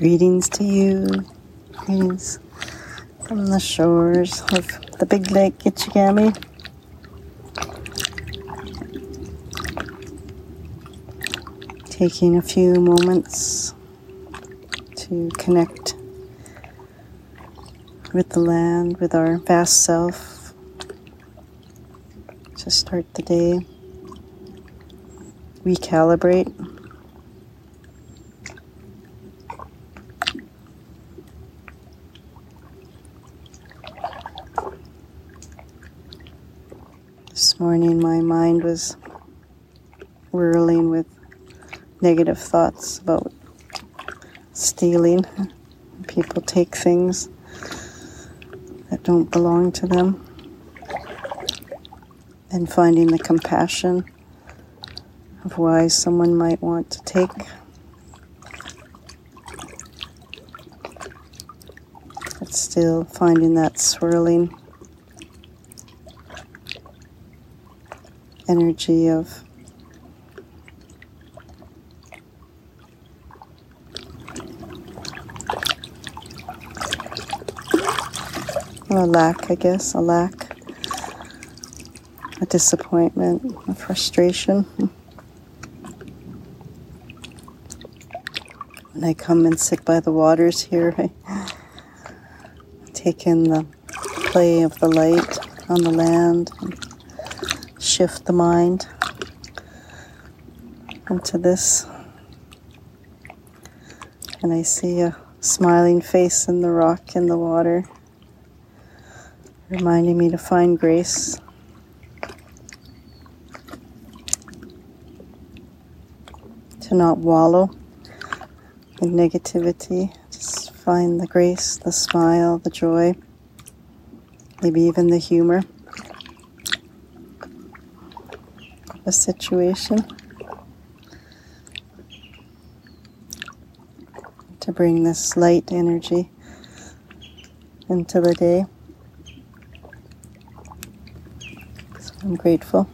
Greetings to you. Greetings from the shores of the big lake Gitchigami. Taking a few moments to connect with the land, with our vast self, to start the day, recalibrate. Morning, my mind was whirling with negative thoughts about stealing. People take things that don't belong to them. And finding the compassion of why someone might want to take. But still finding that swirling energy of a lack, I guess, a lack, a disappointment, a frustration. When I come and sit by the waters here, I take in the play of the light on the land shift the mind into this. And I see a smiling face in the rock in the water, reminding me to find grace. To not wallow in negativity, just find the grace, the smile, the joy, maybe even the humor. A situation to bring this light energy into the day. So I'm grateful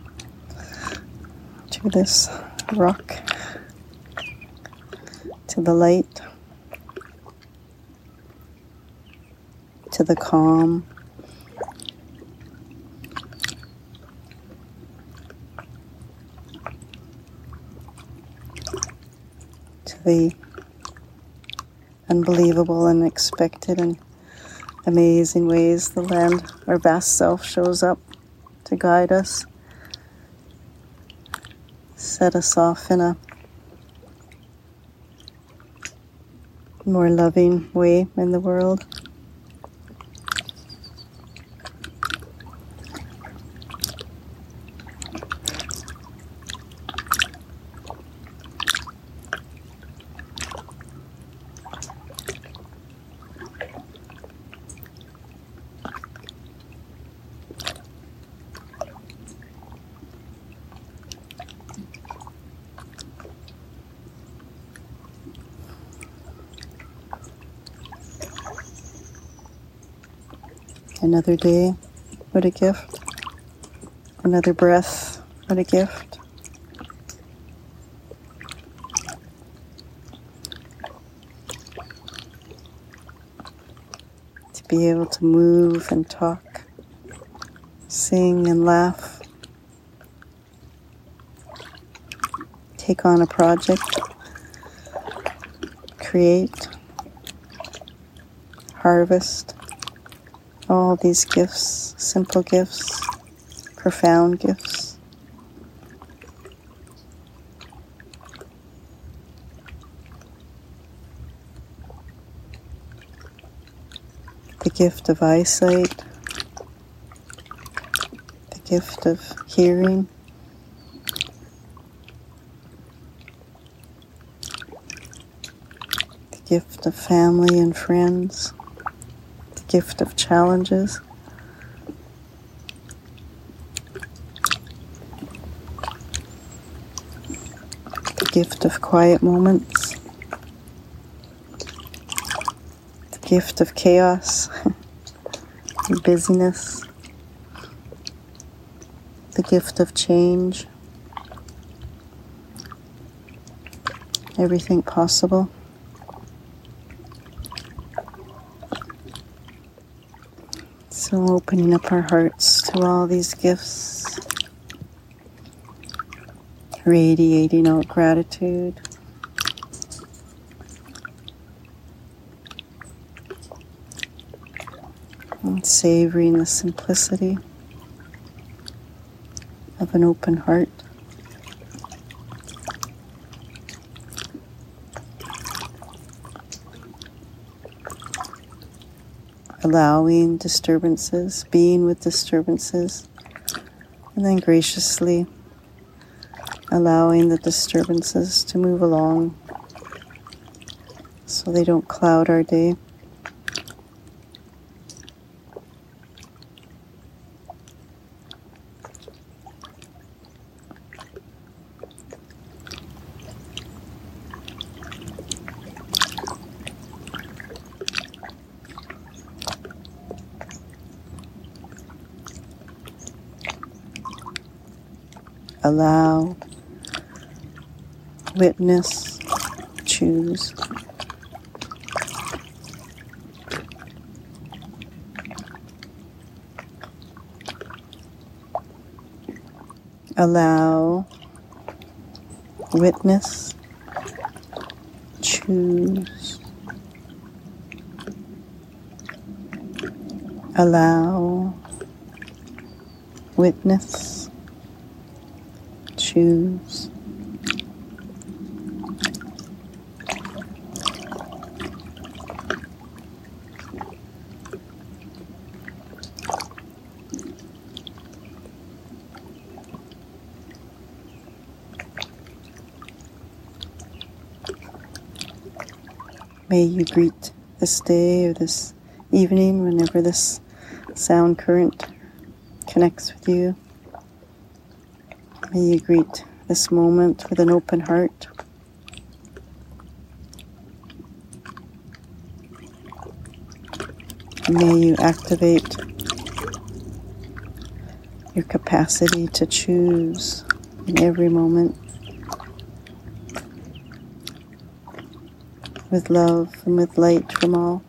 to this rock, to the light, to the calm. The unbelievable, and unexpected, and amazing ways the land, our vast self, shows up to guide us, set us off in a more loving way in the world. Another day, what a gift. Another breath, what a gift. To be able to move and talk, sing and laugh, take on a project, create, harvest all these gifts, simple gifts, profound gifts. The gift of eyesight, the gift of hearing. the Gift of family and friends gift of challenges. The gift of quiet moments. The gift of chaos and busyness. The gift of change. Everything possible. So, opening up our hearts to all these gifts, radiating out gratitude. And savoring the simplicity of an open heart. Allowing disturbances, being with disturbances, and then graciously allowing the disturbances to move along so they don't cloud our day. Allow, witness, choose. Allow, witness, choose. Allow, witness, May you greet this day or this evening whenever this sound current connects with you. May you greet this moment with an open heart. May you activate your capacity to choose in every moment with love and with light from all.